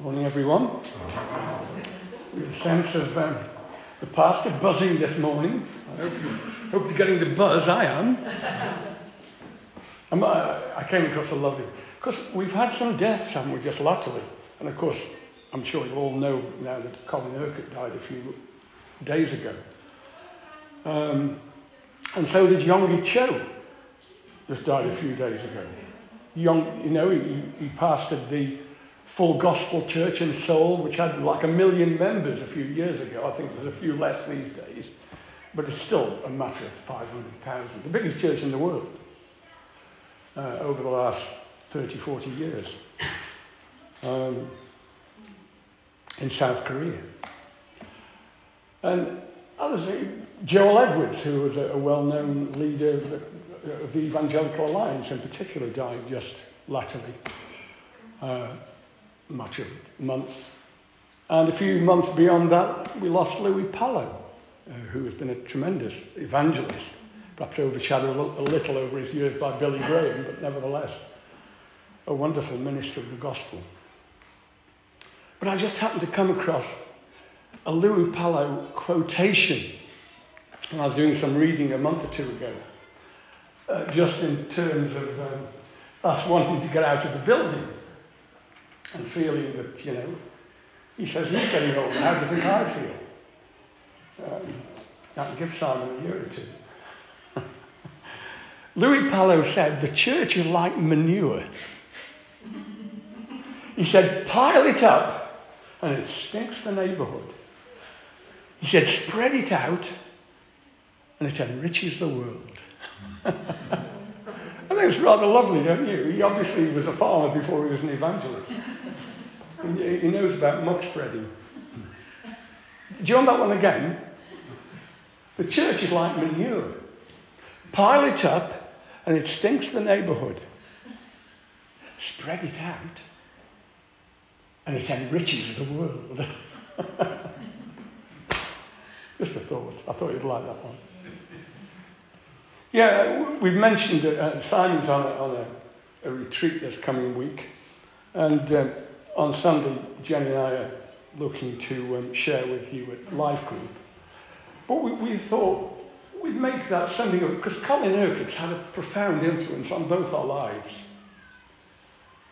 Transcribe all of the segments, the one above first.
Morning, everyone. With a sense of um, the pastor buzzing this morning. I hope, you, hope you're getting the buzz. I am. Uh, I came across a lovely. Because we've had some deaths, haven't we, just latterly? And of course, I'm sure you all know now that Colin Urquhart died a few days ago. Um, and so did Yonggi Cho, just died a few days ago. Young, you know, he, he pastored the Full Gospel Church in Seoul, which had like a million members a few years ago. I think there's a few less these days, but it's still a matter of 500,000, the biggest church in the world uh, over the last 30, 40 years um, in South Korea. And others, Joel Edwards, who was a, a well known leader of the Evangelical Alliance in particular, died just latterly. Uh, much of months. And a few months beyond that, we lost Luis Palau, uh, who has been a tremendous evangelist, perhaps overshadowed a little over his years by Billy Graham, but nevertheless, a wonderful minister of the gospel. But I just happened to come across a Luis Palau quotation when I was doing some reading a month or two ago, uh, just in terms of um, us wanting to get out of the building and feeling that, you know, he says he's getting old. How do you think I feel? Um, I can give Simon a year or two. Luis Palau said, the church is like manure. He said, pile it up and it stinks the neighbourhood. He said, spread it out and it enriches the world. I think it's rather lovely, don't you? He obviously was a farmer before he was an evangelist. He knows about muck spreading. Do you want that one again? The church is like manure. Pile it up and it stinks the neighbourhood. Spread it out and it enriches the world. Just a thought. I thought you'd like that one. Yeah, we've mentioned uh, Simon's on, a, on a, a, retreat this coming week. And um, on Sunday, Jenny and I are looking to um, share with you at Life Group. But we, we thought we'd make that something of, because Colin Urquhart's had a profound influence on both our lives.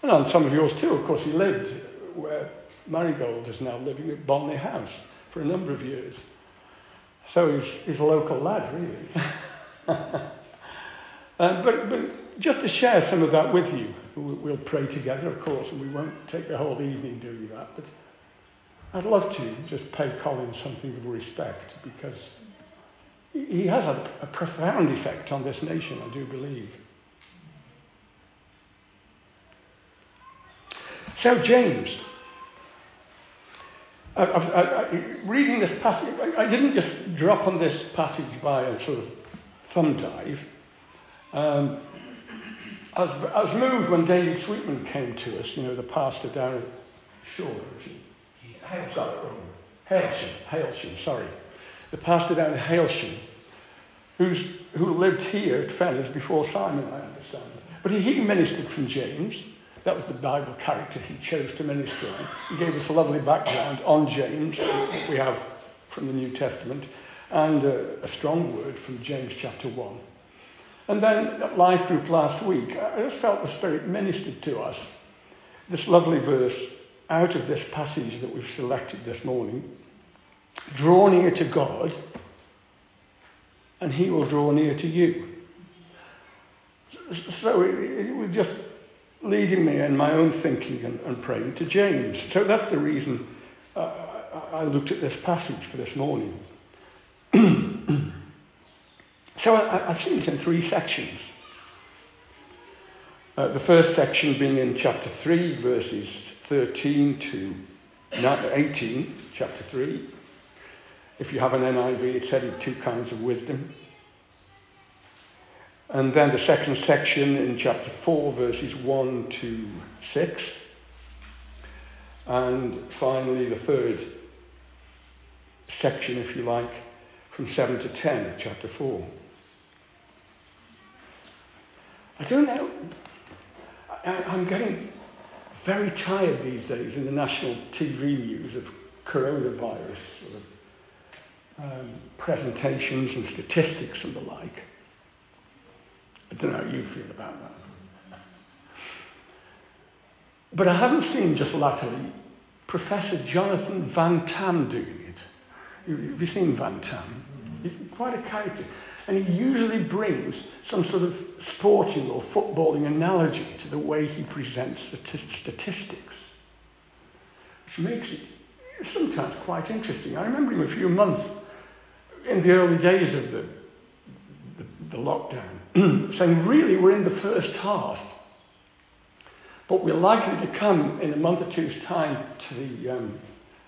And on some of yours too. Of course, he lived where Marigold is now living at Bonley House for a number of years. So he's, he's a local lad, really. uh, but, but just to share some of that with you, We'll pray together, of course, and we won't take the whole evening doing that. But I'd love to just pay Colin something of respect because he has a, a profound effect on this nation, I do believe. So, James. I, I, I, reading this passage, I, didn't just drop on this passage by a sort of thumb dive. Um, I was, I was moved when David Sweetman came to us, you know, the pastor down at Shore. Hailsham. Hailsham, Hailsham, sorry. The pastor down at Hailsham, who's, who lived here at Fenner's before Simon, I understand. But he, he ministered from James. That was the Bible character he chose to minister on. He gave us a lovely background on James, that we have from the New Testament, and a, a strong word from James chapter 1. And then at Life Group last week, I just felt the Spirit ministered to us this lovely verse out of this passage that we've selected this morning. Draw near to God, and He will draw near to you. So it, it was just leading me in my own thinking and, and praying to James. So that's the reason uh, I looked at this passage for this morning. So I, I see it in three sections. Uh, the first section being in chapter 3, verses 13 to 18, chapter 3. If you have an NIV, it's headed Two Kinds of Wisdom. And then the second section in chapter 4, verses 1 to 6. And finally, the third section, if you like, from 7 to 10 of chapter 4. I don't know. I, am getting very tired these days in the national TV news of coronavirus sort of, um, presentations and statistics and the like. I don't know how you feel about that. But I haven't seen just latterly Professor Jonathan Van Tam doing it. Have you seen Van Tam? He's quite a character. And he usually brings some sort of sporting or footballing analogy to the way he presents statistics, which makes it sometimes quite interesting. I remember him a few months in the early days of the, the, the lockdown saying, really, we're in the first half, but we're likely to come in a month or two's time to the um,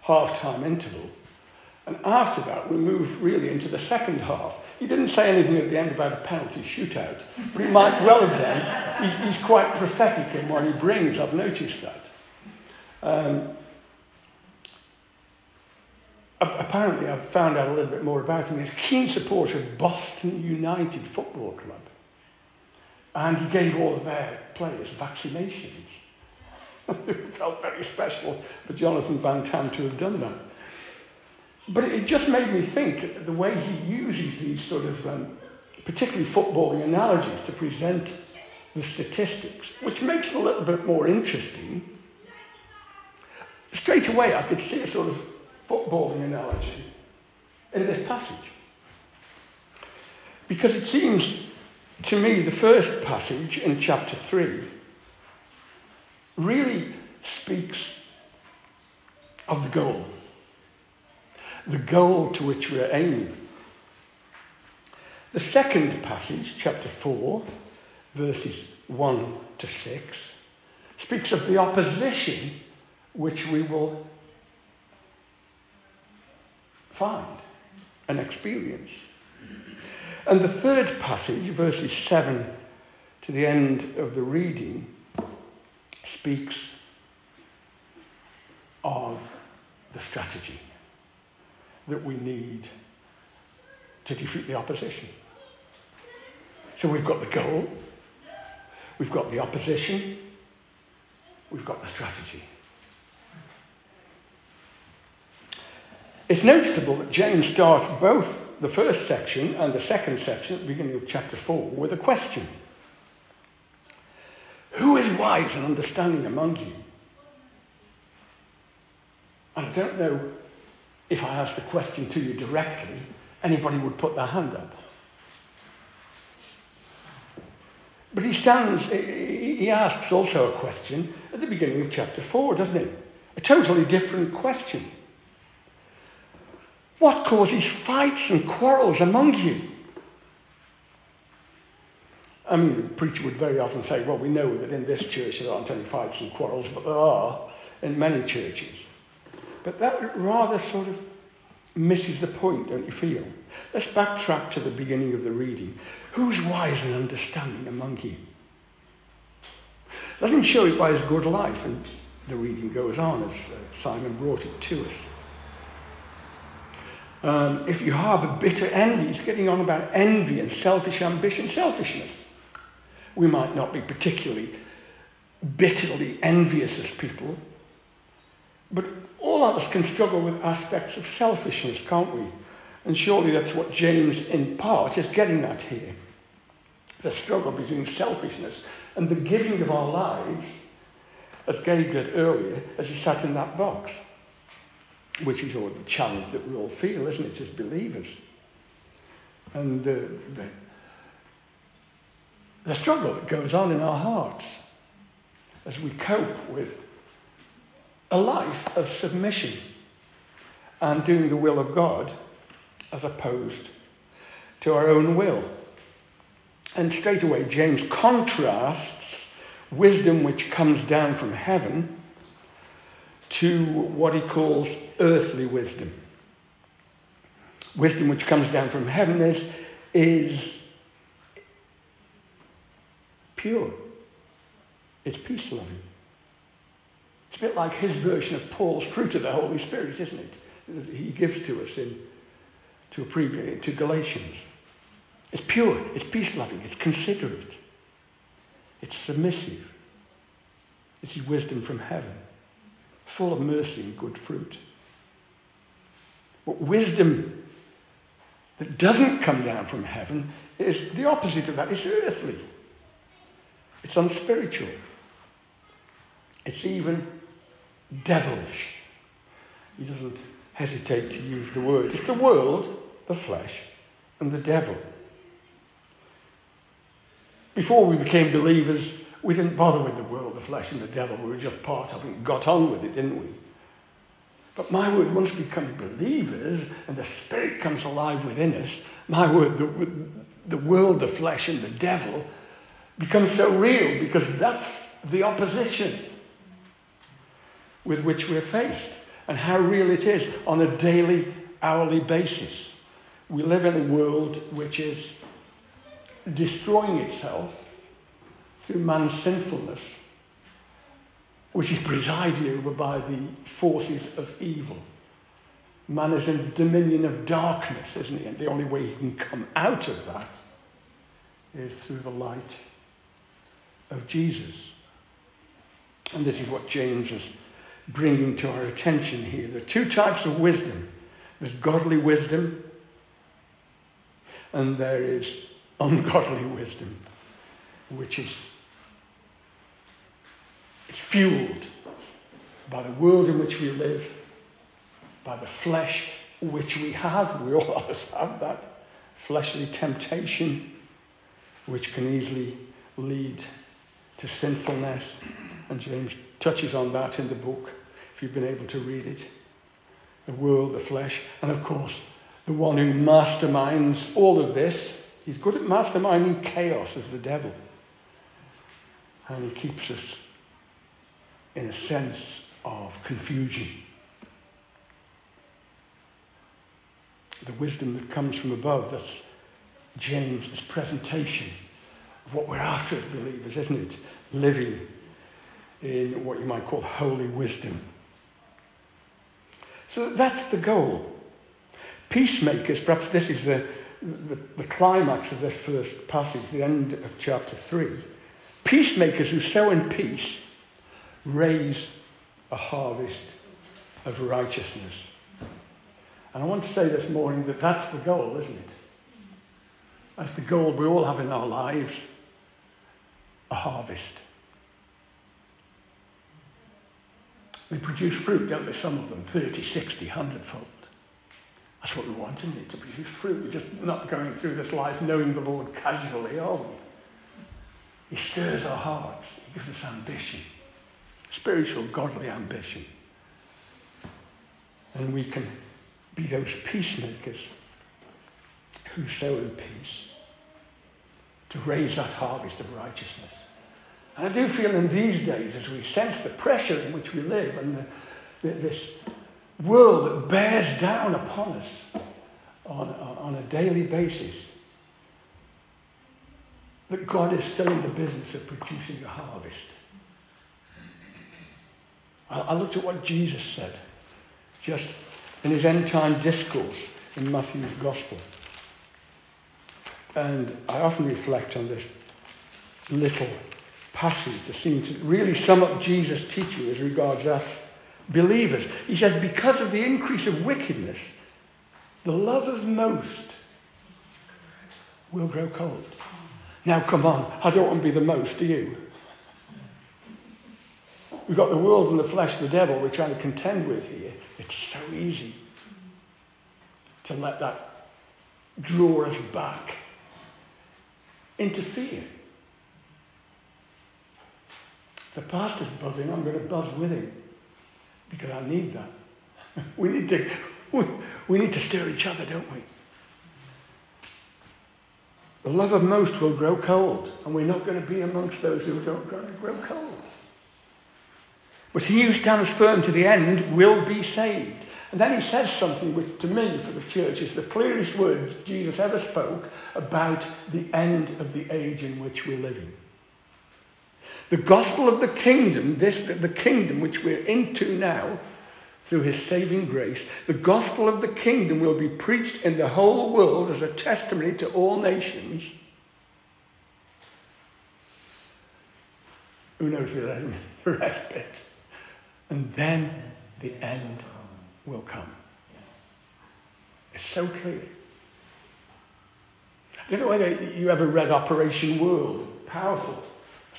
half-time interval. And after that, we move really into the second half. He didn't say anything at the end about a penalty shootout, but he might well have done. He's, he's quite prophetic in what he brings, I've noticed that. Um, apparently, I've found out a little bit more about him. He's a keen supporter of Boston United Football Club. And he gave all of their players vaccinations. it felt very special for Jonathan Van Tam to have done that. But it just made me think the way he uses these sort of, um, particularly footballing analogies to present the statistics, which makes it a little bit more interesting. Straight away, I could see a sort of footballing analogy in this passage. Because it seems to me the first passage in chapter 3 really speaks of the goal the goal to which we're aiming. The second passage, chapter 4, verses 1 to 6, speaks of the opposition which we will find and experience. And the third passage, verses 7 to the end of the reading, speaks of the strategy that we need to defeat the opposition. So we've got the goal, we've got the opposition, we've got the strategy. It's noticeable that James starts both the first section and the second section at the beginning of chapter 4 with a question Who is wise and understanding among you? And I don't know if I asked the question to you directly, anybody would put their hand up. But he stands, he asks also a question at the beginning of chapter 4, doesn't he? A totally different question. What causes fights and quarrels among you? I mean, the preacher would very often say, well, we know that in this church there aren't any fights and quarrels, but there are in many churches. But that rather sort of misses the point, don't you feel? Let's backtrack to the beginning of the reading. Who's wise and understanding among you? Let him show it by his good life. And the reading goes on as uh, Simon brought it to us. Um, if you harbour bitter envy, he's getting on about envy and selfish ambition, selfishness. We might not be particularly bitterly envious as people, but all of us can struggle with aspects of selfishness, can't we? And surely that's what James, in part, is getting at here. The struggle between selfishness and the giving of our lives, as Gabe did earlier, as he sat in that box, which is all the challenge that we all feel, isn't it, as believers? And the, the, the struggle that goes on in our hearts as we cope with a life of submission and doing the will of God as opposed to our own will. And straight away, James contrasts wisdom which comes down from heaven to what he calls earthly wisdom. Wisdom which comes down from heaven is, is pure, it's peace loving. It's a bit like his version of Paul's fruit of the Holy Spirit, isn't it? That he gives to us in to, to Galatians. It's pure, it's peace loving, it's considerate, it's submissive, This is wisdom from heaven, full of mercy and good fruit. But wisdom that doesn't come down from heaven is the opposite of that. It's earthly. It's unspiritual. It's even devilish. He doesn't hesitate to use the word. It's the world, the flesh, and the devil. Before we became believers, we didn't bother with the world, the flesh, and the devil. We were just part of it and got on with it, didn't we? But my word, once we become believers and the Spirit comes alive within us, my word, the, the world, the flesh, and the devil becomes so real because that's the opposition with which we're faced and how real it is on a daily, hourly basis. We live in a world which is destroying itself through man's sinfulness, which is presided over by the forces of evil. Man is in the dominion of darkness, isn't he? And the only way he can come out of that is through the light of Jesus. And this is what James is bringing to our attention here. There are two types of wisdom there's godly wisdom, and there is ungodly wisdom, which is it's fueled by the world in which we live, by the flesh which we have. We all of us have that fleshly temptation, which can easily lead to sinfulness. And James touches on that in the book, you've been able to read it. The world, the flesh, and of course, the one who masterminds all of this. He's good at masterminding chaos as the devil. And he keeps us in a sense of confusion. The wisdom that comes from above, that's James's presentation of what we're after as believers, isn't it? Living in what you might call holy wisdom. So that's the goal. Peacemakers, perhaps this is the, the, the, climax of this first passage, the end of chapter 3. Peacemakers who sow in peace raise a harvest of righteousness. And I want to say this morning that that's the goal, isn't it? That's the goal we all have in our lives a harvest. They produce fruit, don't they? Some of them 30, 60, 100 fold. That's what we want, isn't it? To produce fruit. We're just not going through this life knowing the Lord casually, are we? He stirs our hearts. He gives us ambition. Spiritual, godly ambition. And we can be those peacemakers who sow in peace to raise that harvest of righteousness. And I do feel in these days, as we sense the pressure in which we live and the, the, this world that bears down upon us on, on a daily basis, that God is still in the business of producing a harvest. I, I looked at what Jesus said just in his end time discourse in Matthew's Gospel. And I often reflect on this little passage that seems to really sum up Jesus' teaching as regards us believers. He says, because of the increase of wickedness, the love of most will grow cold. Now, come on, I don't want to be the most, do you? We've got the world and the flesh, the devil, we're trying to contend with here. It's so easy to let that draw us back into fear. The pastor's buzzing, I'm going to buzz with him because I need that. we need to we, we need to stir each other, don't we? The love of most will grow cold, and we're not going to be amongst those who don't grow cold. But he who stands firm to the end will be saved. And then he says something which, to me, for the church, is the clearest words Jesus ever spoke about the end of the age in which we're living. The gospel of the kingdom, this, the kingdom which we're into now, through his saving grace, the gospel of the kingdom will be preached in the whole world as a testimony to all nations. Who knows the the respite. And then the end will come. It's so clear. I don't know whether you ever read Operation World, powerful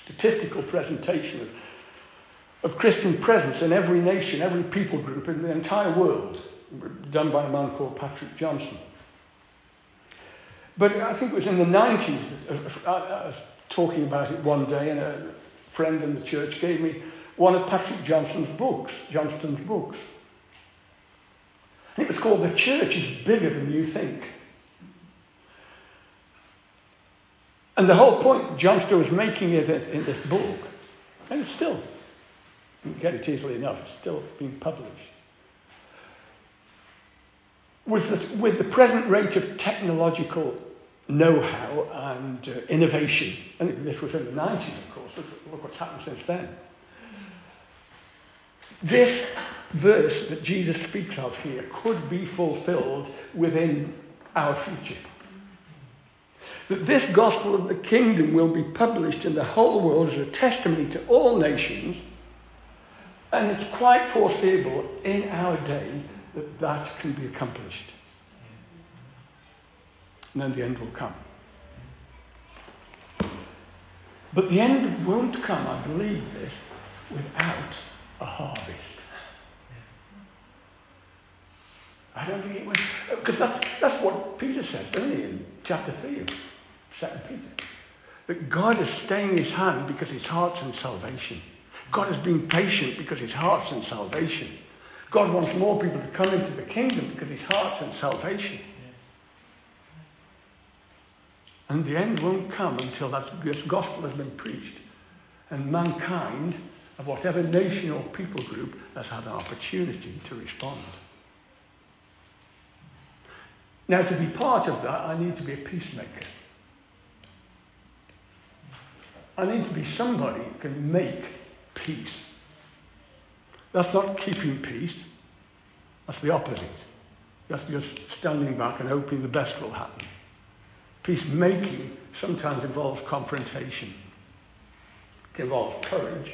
statistical presentation of, of Christian presence in every nation, every people group in the entire world, done by a man called Patrick Johnson. But I think it was in the 90s, uh, uh, I was talking about it one day, and a friend in the church gave me one of Patrick Johnson's books, Johnstone's books. And it was called The Church is Bigger Than You Think. And the whole point Johnstone was making it in this book, and it's still, you can get it easily enough, it's still being published, was that with the present rate of technological know-how and uh, innovation, and this was in the 90s, of course, look, look what's happened since then. This verse that Jesus speaks of here could be fulfilled within our future. That this gospel of the kingdom will be published in the whole world as a testimony to all nations, and it's quite foreseeable in our day that that can be accomplished. And then the end will come. But the end won't come, I believe this, without a harvest. I don't think it was, because that's, that's what Peter says, doesn't he, in chapter 3 2 Peter. That God is staying his hand because his heart's in salvation. God has been patient because his heart's in salvation. God wants more people to come into the kingdom because his heart's in salvation. And the end won't come until that, this gospel has been preached and mankind of whatever nation or people group has had an opportunity to respond. Now, to be part of that, I need to be a peacemaker. I need to be somebody who can make peace. That's not keeping peace. That's the opposite. That's just standing back and hoping the best will happen. Peacemaking sometimes involves confrontation. It involves courage.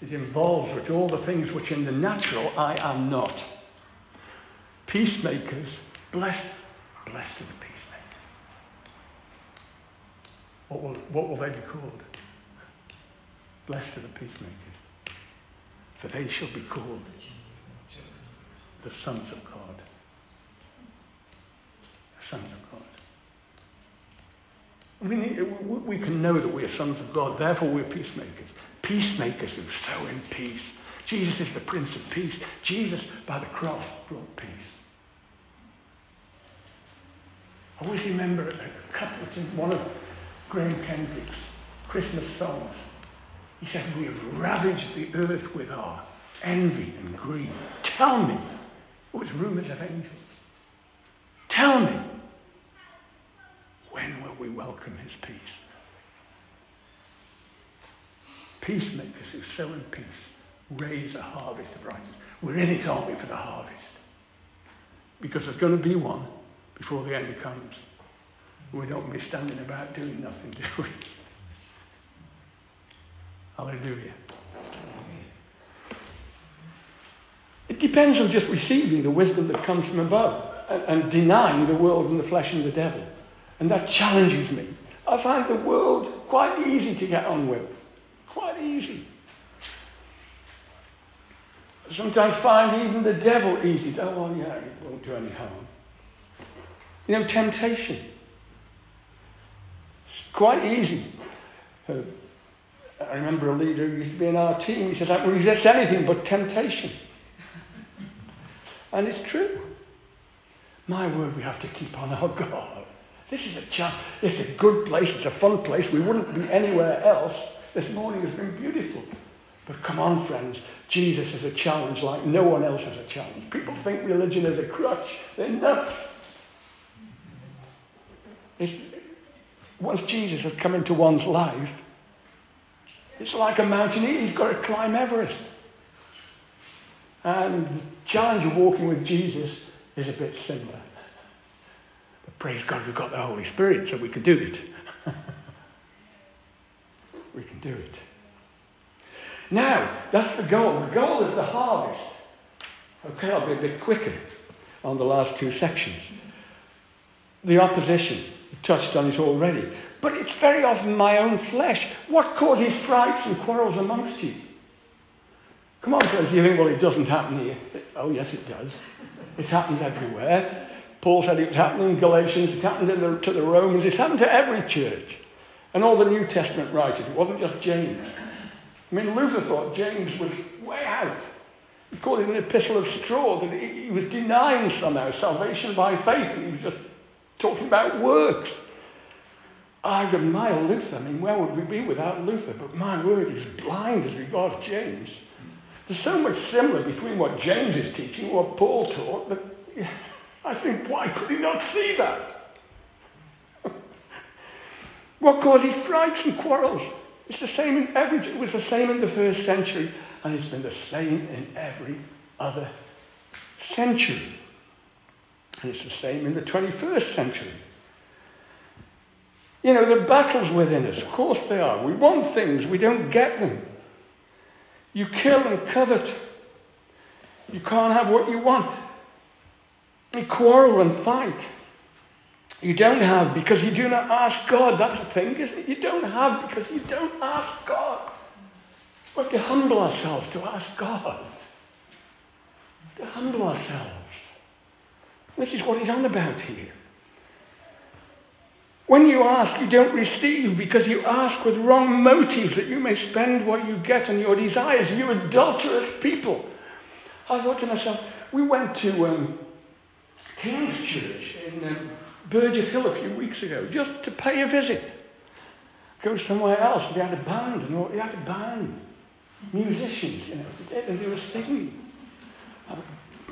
It involves which all the things which in the natural I am not. Peacemakers, blessed, blessed are the peacemakers. What will, what will they be called? Blessed are the peacemakers, for they shall be called the sons of God. The sons of God. We, need, we can know that we are sons of God, therefore we're peacemakers. Peacemakers who sow in peace. Jesus is the Prince of Peace. Jesus, by the cross, brought peace. I always remember a couple one of Graham Kendrick's Christmas songs. He said, We have ravaged the earth with our envy and greed. Tell me, oh, it's rumors of angels. Tell me, when will we welcome his peace? Peacemakers who sow in peace raise a harvest of righteousness. We're in it, aren't we, for the harvest? Because there's going to be one before the end comes. We don't be standing about doing nothing, do we? Hallelujah. It depends on just receiving the wisdom that comes from above and, and denying the world and the flesh and the devil. And that challenges me. I find the world quite easy to get on with. Quite easy. Sometimes find even the devil easy. Oh, well, yeah, it won't do any harm. You know, temptation. It's quite easy. Uh, I remember a leader who used to be in our team. He said, I can resist anything but temptation. and it's true. My word, we have to keep on our guard. This is a ch- it's a good place. It's a fun place. We wouldn't be anywhere else. This morning has been beautiful. But come on, friends. Jesus is a challenge like no one else is a challenge. People think religion is a crutch. They're nuts. It's, once Jesus has come into one's life, it's like a mountaineer. He's got to climb Everest. And the challenge of walking with Jesus is a bit similar. But praise God, we've got the Holy Spirit, so we can do it. we can do it. Now, that's the goal. The goal is the harvest. Okay, I'll be a bit quicker on the last two sections. The opposition, touched on it already. But it's very often my own flesh. What causes fights and quarrels amongst you? Come on, friends, you think, well, it doesn't happen here. Oh, yes, it does. It happens everywhere. Paul said it was happening in Galatians, it happened the, to the Romans, it's happened to every church. And all the New Testament writers, it wasn't just James. I mean, Luther thought James was way out. He called it an epistle of straw, that he, he was denying somehow salvation by faith, and he was just talking about works. I admire Luther. I mean, where would we be without Luther? But my word, he's blind as regards James. There's so much similar between what James is teaching and what Paul taught that I think, why could he not see that? what causes fights and quarrels? It's the same in every, it was the same in the first century, and it's been the same in every other century. And it's the same in the 21st century. You know, the battles within us, of course they are. We want things, we don't get them. You kill and covet. You can't have what you want. You quarrel and fight. You don't have because you do not ask God. That's the thing, isn't it? You don't have because you don't ask God. We have to humble ourselves to ask God. To humble ourselves. This is what he's on about here. When you ask, you don't receive because you ask with wrong motives that you may spend what you get on your desires. You adulterous people. I thought to myself, we went to um, King's Church in um, Burgess Hill a few weeks ago just to pay a visit. Go somewhere else. We had a band, and had a band, musicians, you know, and they were singing.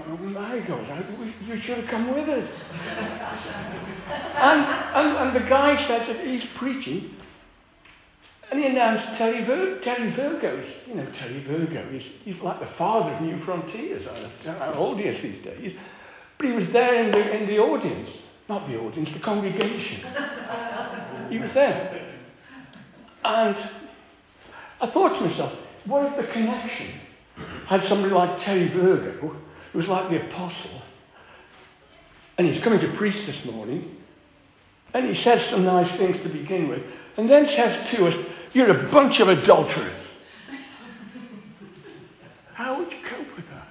Oh my God, you should have come with us. and, and, and the guy says that he's preaching, and he announced Terry, Vir- Terry Virgo's. You know, Terry Virgo, he's, he's like the father of Newfrontiers. I don't know how old he is these days. But he was there in the, in the audience. Not the audience, the congregation. he was there. And I thought to myself, what if the connection had somebody like Terry Virgo who was like the apostle. And he's coming to preach this morning. And he says some nice things to begin with. And then says to us, You're a bunch of adulterers. How would you cope with that?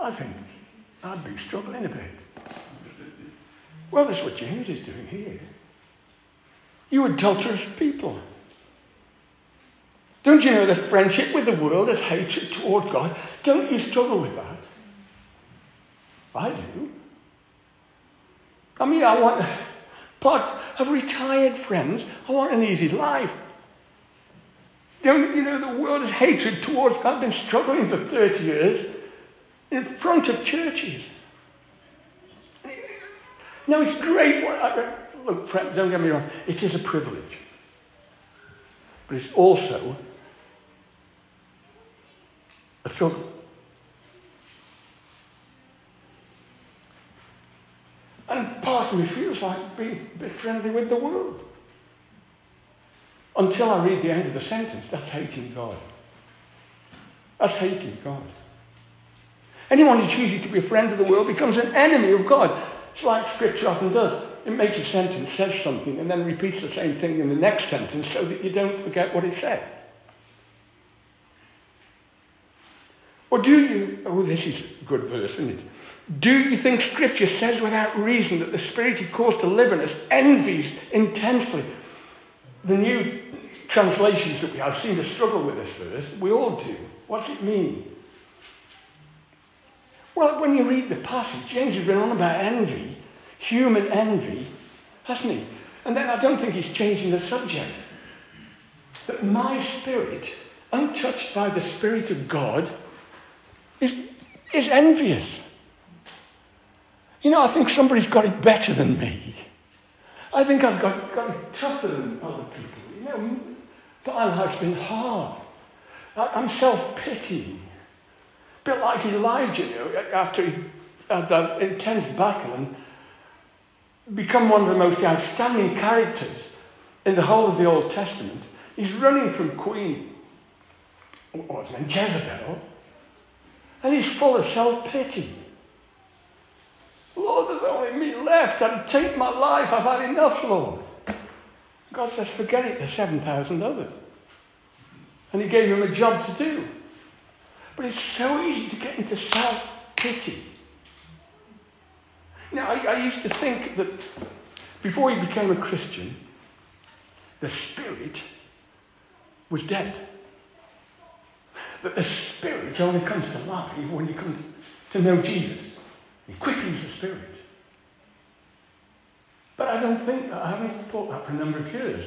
I think I'd be struggling a bit. Well, that's what James is doing here. You adulterous people. Don't you know that friendship with the world is hatred toward God? Don't you struggle with that? I do. I mean, I want, but I've retired friends. I want an easy life. Don't you know the world is hatred towards? I've been struggling for 30 years in front of churches. No, it's great. Look, don't get me wrong. It is a privilege. But it's also struggle. And part of me feels like being a bit friendly with the world. Until I read the end of the sentence, that's hating God. That's hating God. Anyone who chooses to be a friend of the world becomes an enemy of God. It's like Scripture often does. It makes a sentence, says something, and then repeats the same thing in the next sentence so that you don't forget what it said. Or do you, oh, this is a good verse, isn't it? Do you think Scripture says without reason that the Spirit He caused to live in us envies intensely? The new translations that we have seem to struggle with this verse. We all do. What's it mean? Well, when you read the passage, James has been on about envy, human envy, hasn't he? And then I don't think he's changing the subject. That my spirit, untouched by the Spirit of God, is, is envious. You know, I think somebody's got it better than me. I think I've got, got it tougher than other people. You know, my life's been hard. I'm self-pitying. A bit like Elijah, you know, after he had that intense battle and become one of the most outstanding characters in the whole of the Old Testament. He's running from Queen what's named Jezebel, and he's full of self pity. Lord, there's only me left. I'd take my life. I've had enough, Lord. God says, forget it, there's 7,000 others. And he gave him a job to do. But it's so easy to get into self pity. Now, I, I used to think that before he became a Christian, the spirit was dead. That the spirit only comes to life when you come to know Jesus. He quickens the spirit. But I don't think, I haven't thought that for a number of years.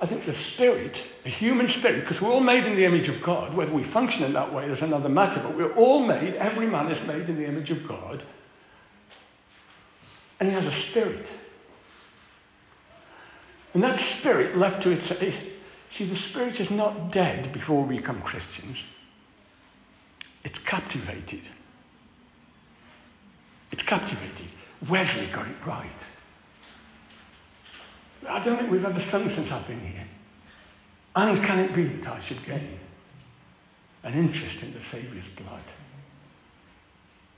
I think the spirit, the human spirit, because we're all made in the image of God, whether we function in that way is another matter, but we're all made, every man is made in the image of God, and he has a spirit. And that spirit left to itself, see, the spirit is not dead before we become Christians. It's captivated. It's captivated. Wesley got it right. I don't think we've ever sung since I've been here. And can it be that I should gain an interest in the Saviour's blood?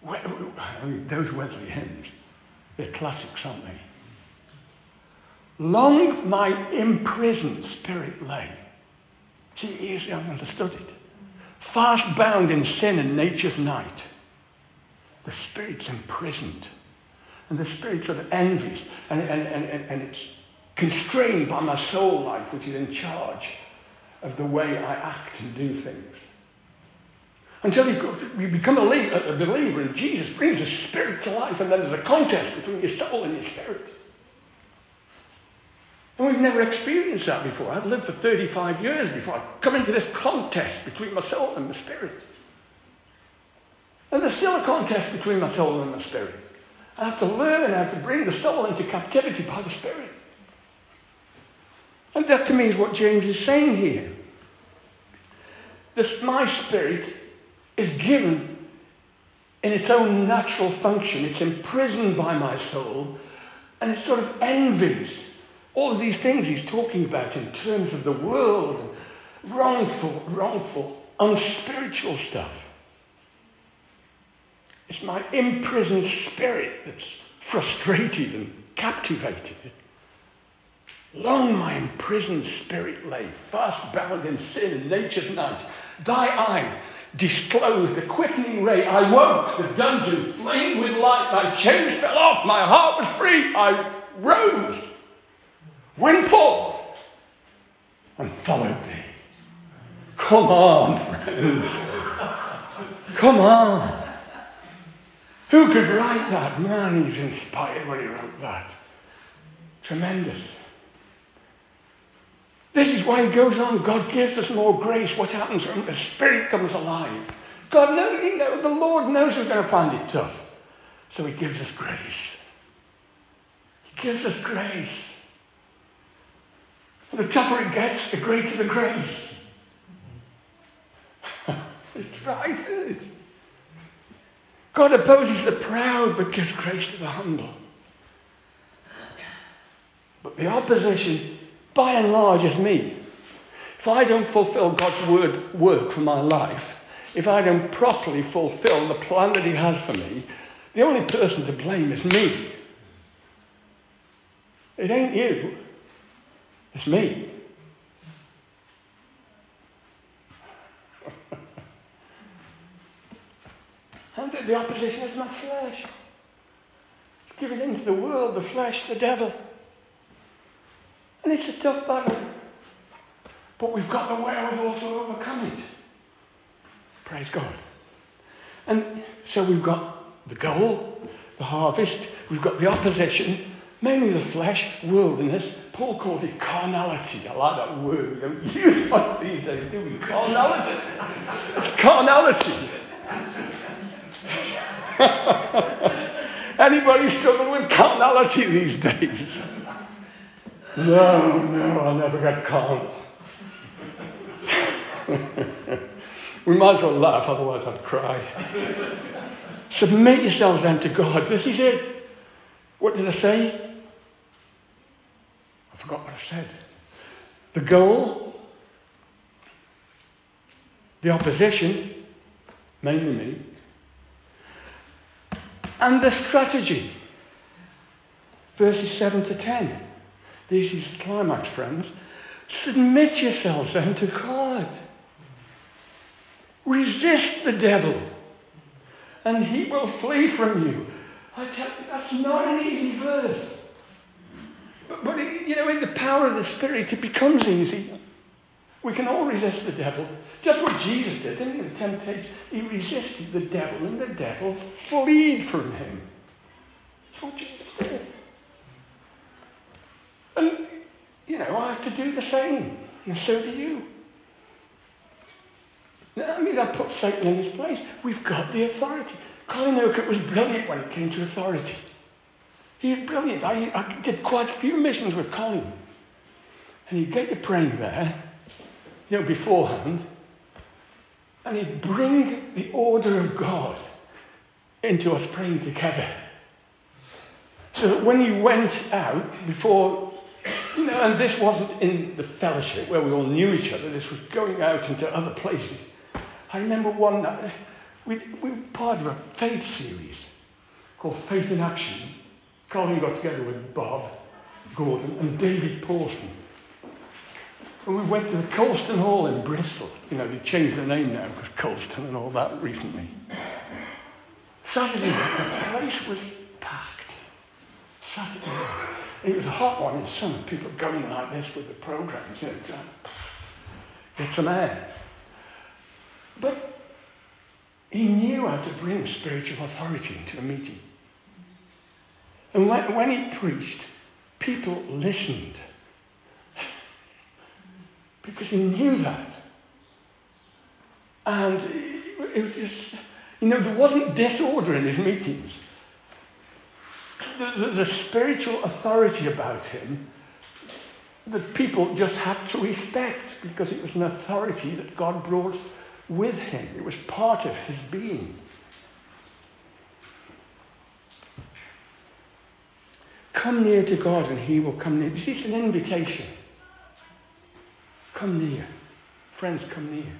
I mean, those Wesley hymns, they're classics, aren't they? Long my imprisoned spirit lay. See, he understood it. Fast bound in sin and nature's night. The spirit's imprisoned. And the spirit sort of envies. And, and, and, and it's constrained by my soul life, which is in charge of the way I act and do things. Until you, become a, a believer and Jesus brings the spirit to life, and then there's a contest between your soul and your spirit. And we've never experienced that before. I've lived for 35 years before I come into this contest between my soul and my spirit. And there's still a contest between my soul and my spirit. I have to learn how to bring the soul into captivity by the spirit. And that to me is what James is saying here. This, my spirit is given in its own natural function. It's imprisoned by my soul and it sort of envies all of these things he's talking about in terms of the world, wrongful, wrongful, unspiritual stuff. It's my imprisoned spirit that's frustrated and captivated. Long my imprisoned spirit lay, fast bound in sin and nature's night. Thy eye disclosed the quickening ray. I woke, the dungeon flamed with light. My chains fell off, my heart was free. I rose, went forth, and followed thee. Come on, friends. Come on. Who could write that? Man, he's inspired when he wrote that. Tremendous. This is why he goes on. God gives us more grace. What happens when the Spirit comes alive? God knows, you know, the Lord knows we're going to find it tough. So he gives us grace. He gives us grace. The tougher it gets, the greater the grace. it's right, isn't it? God opposes the proud but gives grace to the humble. But the opposition by and large, is me. If I don't fulfill God's word work for my life, if I don't properly fulfill the plan that He has for me, the only person to blame is me. It ain't you, it's me. and the opposition is my flesh. Give it into the world, the flesh, the devil. And it's a tough battle. But we've got the wherewithal to overcome it. Praise God. And so we've got the goal, the harvest, we've got the opposition, mainly the flesh, worldliness. Paul called it carnality. I like that word. We don't use much these days, do we? Carnality. carnality. Anybody struggling with carnality these days? No, no, I'll never get calm. we might as well laugh, otherwise I'd cry. Submit yourselves then to God. This is it. What did I say? Said. The goal the opposition, mainly me, and the strategy. Verses 7 to 10. This is the climax, friends. Submit yourselves then to God. Resist the devil, and he will flee from you. I tell you, that's not an easy verse. But, but you know, in the power of the Spirit, it becomes easy. We can all resist the devil. Just what Jesus did, didn't he? The temptation. He resisted the devil, and the devil fled from him. That's what Jesus did. And, you know, I have to do the same. And so do you. I mean, that puts Satan in his place. We've got the authority. Colin Urquhart was brilliant when it came to authority. He was brilliant. I, I did quite a few missions with Colin. And he'd get you praying there, you know, beforehand, and he'd bring the order of God into us praying together. So that when you went out before, you know, and this wasn't in the fellowship where we all knew each other, this was going out into other places. I remember one night, we, we were part of a faith series called Faith in Action. Colin got together with Bob Gordon and David Pawson. And we went to the Colston Hall in Bristol. You know, they changed the name now because Colston and all that recently. Saturday the place was packed. Saturday. It was a hot one in summer. People going like this with the programs, you know, get some air. But he knew how to bring spiritual authority into a meeting. And when, he preached, people listened. Because he knew that. And it was just, you know, there wasn't disorder in his meetings. The, the, the spiritual authority about him that people just had to respect because it was an authority that God brought with him. It was part of his being. Come near to God and he will come near. This is an invitation. Come near. Friends, come near.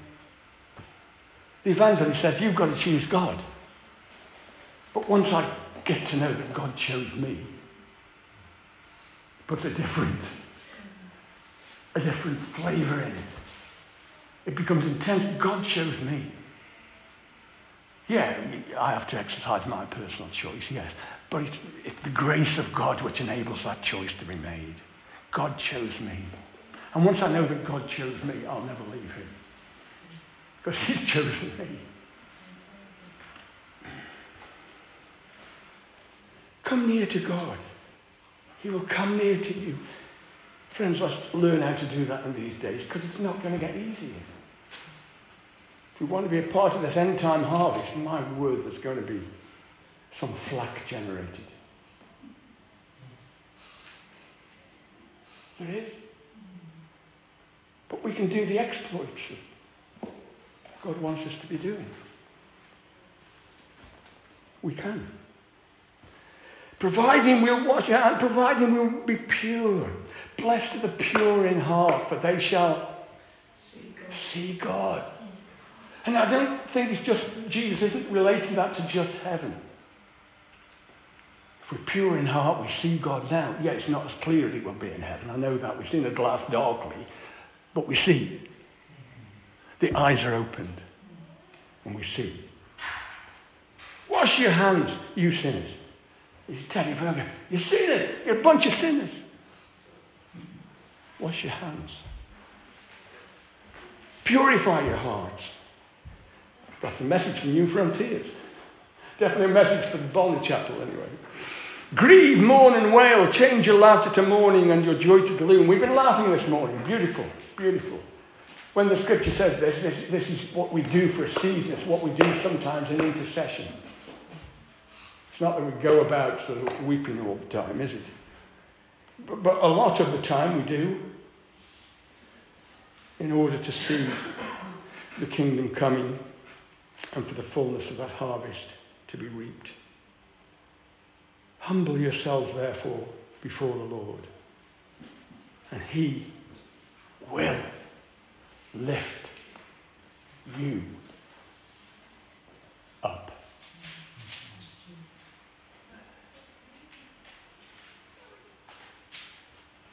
The evangelist says, You've got to choose God. But once I get to know that God chose me, puts a different, a different flavour in it. It becomes intense. God chose me. Yeah, I have to exercise my personal choice, yes. But it's, it's the grace of God which enables that choice to be made. God chose me. And once I know that God chose me, I'll never leave him. Because he's chosen me. Come near to God. He will come near to you. Friends, let's learn how to do that in these days because it's not going to get easier. If we want to be a part of this end time harvest, my word, there's going to be some flack generated. There is. But we can do the exploits that God wants us to be doing. We can. Providing we'll wash out, providing we'll be pure. Blessed are the pure in heart, for they shall see God. See God. And I don't think it's just, Jesus isn't relating that to just heaven. If we're pure in heart, we see God now. Yeah, it's not as clear as it will be in heaven. I know that. We've seen the glass darkly, but we see. The eyes are opened, and we see. Wash your hands, you sinners. He's telling you, you're sinners. You're a bunch of sinners. Wash your hands. Purify your hearts. That's a message from Newfrontiers. Definitely a message for the Bolney Chapel, anyway. Grieve, mourn, and wail. Change your laughter to mourning and your joy to gloom. We've been laughing this morning. Beautiful, beautiful. When the scripture says this, this, this is what we do for a season. It's what we do sometimes in intercession. It's not that we go about sort of weeping all the time, is it? But, but a lot of the time we do in order to see the kingdom coming and for the fullness of that harvest to be reaped. Humble yourselves, therefore, before the Lord, and He will lift you up.